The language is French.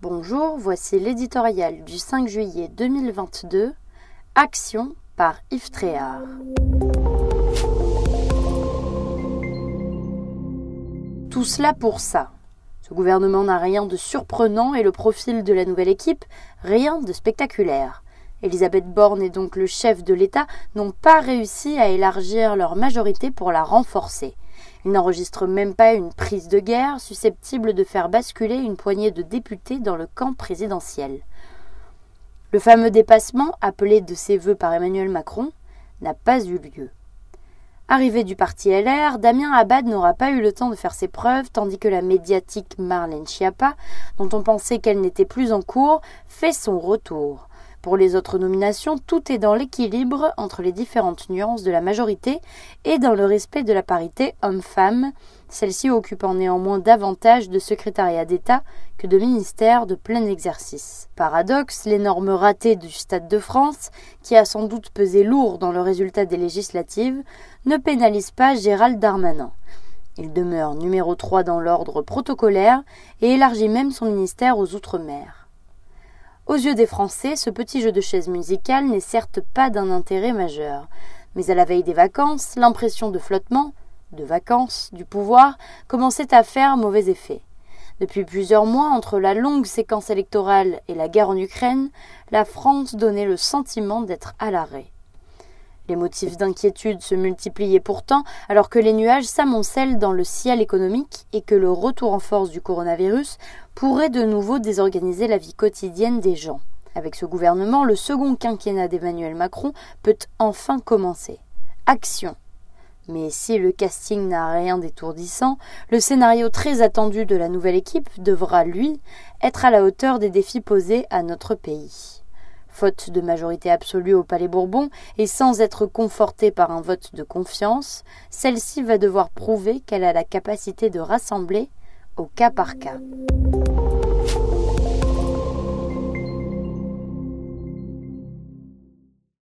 Bonjour, voici l'éditorial du 5 juillet 2022, Action par Yves Tréhard. Tout cela pour ça. Ce gouvernement n'a rien de surprenant et le profil de la nouvelle équipe, rien de spectaculaire. Elisabeth Borne et donc le chef de l'État n'ont pas réussi à élargir leur majorité pour la renforcer. Ils n'enregistrent même pas une prise de guerre susceptible de faire basculer une poignée de députés dans le camp présidentiel. Le fameux dépassement, appelé de ses voeux par Emmanuel Macron, n'a pas eu lieu. Arrivé du parti LR, Damien Abad n'aura pas eu le temps de faire ses preuves, tandis que la médiatique Marlène Schiappa, dont on pensait qu'elle n'était plus en cours, fait son retour. Pour les autres nominations, tout est dans l'équilibre entre les différentes nuances de la majorité et dans le respect de la parité homme-femme, celle-ci occupant néanmoins davantage de secrétariat d'État que de ministères de plein exercice. Paradoxe, l'énorme raté du Stade de France, qui a sans doute pesé lourd dans le résultat des législatives, ne pénalise pas Gérald Darmanin. Il demeure numéro 3 dans l'ordre protocolaire et élargit même son ministère aux Outre-mer. Aux yeux des Français, ce petit jeu de chaises musicales n'est certes pas d'un intérêt majeur, mais à la veille des vacances, l'impression de flottement, de vacances, du pouvoir, commençait à faire mauvais effet. Depuis plusieurs mois, entre la longue séquence électorale et la guerre en Ukraine, la France donnait le sentiment d'être à l'arrêt. Les motifs d'inquiétude se multipliaient pourtant alors que les nuages s'amoncellent dans le ciel économique et que le retour en force du coronavirus pourrait de nouveau désorganiser la vie quotidienne des gens. Avec ce gouvernement, le second quinquennat d'Emmanuel Macron peut enfin commencer. Action. Mais si le casting n'a rien d'étourdissant, le scénario très attendu de la nouvelle équipe devra, lui, être à la hauteur des défis posés à notre pays. Faute de majorité absolue au Palais Bourbon et sans être confortée par un vote de confiance, celle-ci va devoir prouver qu'elle a la capacité de rassembler au cas par cas.